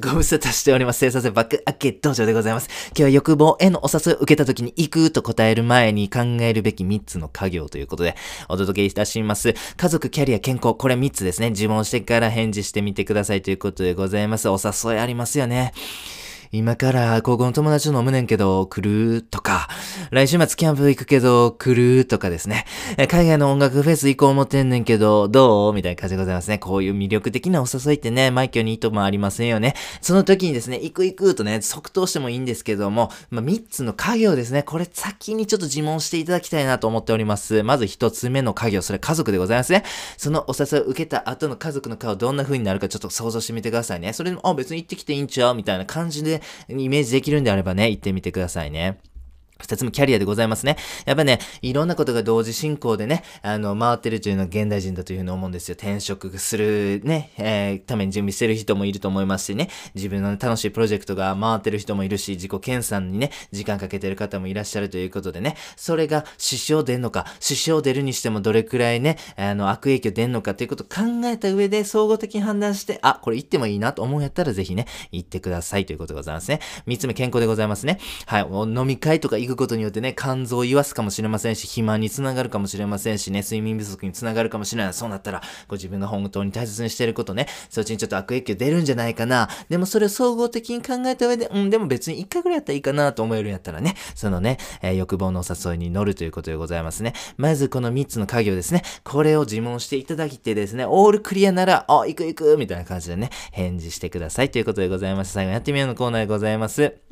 ご無沙汰しております。生産性バックアッケ道場でございます。今日は欲望へのお誘いを受けた時に行くと答える前に考えるべき3つの家業ということでお届けいたします。家族、キャリア、健康、これ3つですね。自問してから返事してみてくださいということでございます。お誘いありますよね。今から高校の友達と飲むねんけど来るとか、来週末キャンプ行くけど来るとかですね。海外の音楽フェス行こう思ってんねんけど、どうみたいな感じでございますね。こういう魅力的なお誘いってね、毎挙に意図もありませんよね。その時にですね、行く行くとね、即答してもいいんですけども、まあ、3つの家業ですね。これ先にちょっと自問していただきたいなと思っております。まず1つ目の家業、それ家族でございますね。そのお誘いを受けた後の家族の顔どんな風になるかちょっと想像してみてくださいね。それでも、あ、別に行ってきていいんちゃうみたいな感じでイメージできるんであればね、行ってみてくださいね。二つ目キャリアでございますね。やっぱね、いろんなことが同時進行でね、あの、回ってるというのは現代人だというふうに思うんですよ。転職するね、えー、ために準備してる人もいると思いますしね、自分の、楽しいプロジェクトが回ってる人もいるし、自己研鑽にね、時間かけてる方もいらっしゃるということでね、それが支障出んのか、支障出るにしてもどれくらいね、あの、悪影響出んのかということを考えた上で、総合的に判断して、あ、これ行ってもいいなと思うやったらぜひね、行ってくださいということでございますね。三つ目、健康でございますね。はい、飲み会とか行くことによってね、肝臓を言わすかもしれませんし、肥満につながるかもしれませんしね、睡眠不足につながるかもしれない。そうなったら、ご自分が本当に大切にしてることね、そっちにちょっと悪影響出るんじゃないかな。でもそれを総合的に考えた上で、うん、でも別に一回ぐらいやったらいいかなと思えるんやったらね、そのね、えー、欲望のお誘いに乗るということでございますね。まずこの3つの家業ですね。これを自問していただきてですね、オールクリアなら、あ、行く行くみたいな感じでね、返事してくださいということでございます。最後やってみようのコーナーでございます。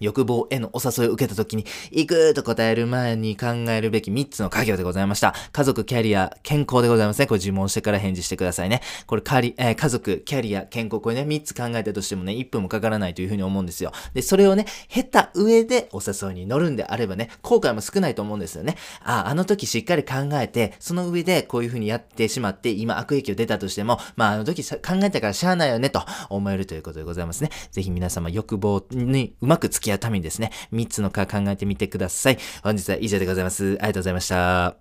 欲望へのお誘いを受けた時に、行くと答える前に考えるべき3つの家業でございました。家族、キャリア、健康でございますね。これ呪文してから返事してくださいね。これ、かり、えー、家族、キャリア、健康、これね、3つ考えたとしてもね、1分もかからないというふうに思うんですよ。で、それをね、経た上でお誘いに乗るんであればね、後悔も少ないと思うんですよね。あ、あの時しっかり考えて、その上でこういうふうにやってしまって、今悪影響出たとしても、まあ、あの時考えたからしゃあないよね、と思えるということでございますね。ぜひ皆様欲望にうまく付き合うためにですね、3つのか考えてみてください。本日は以上でございます。ありがとうございました。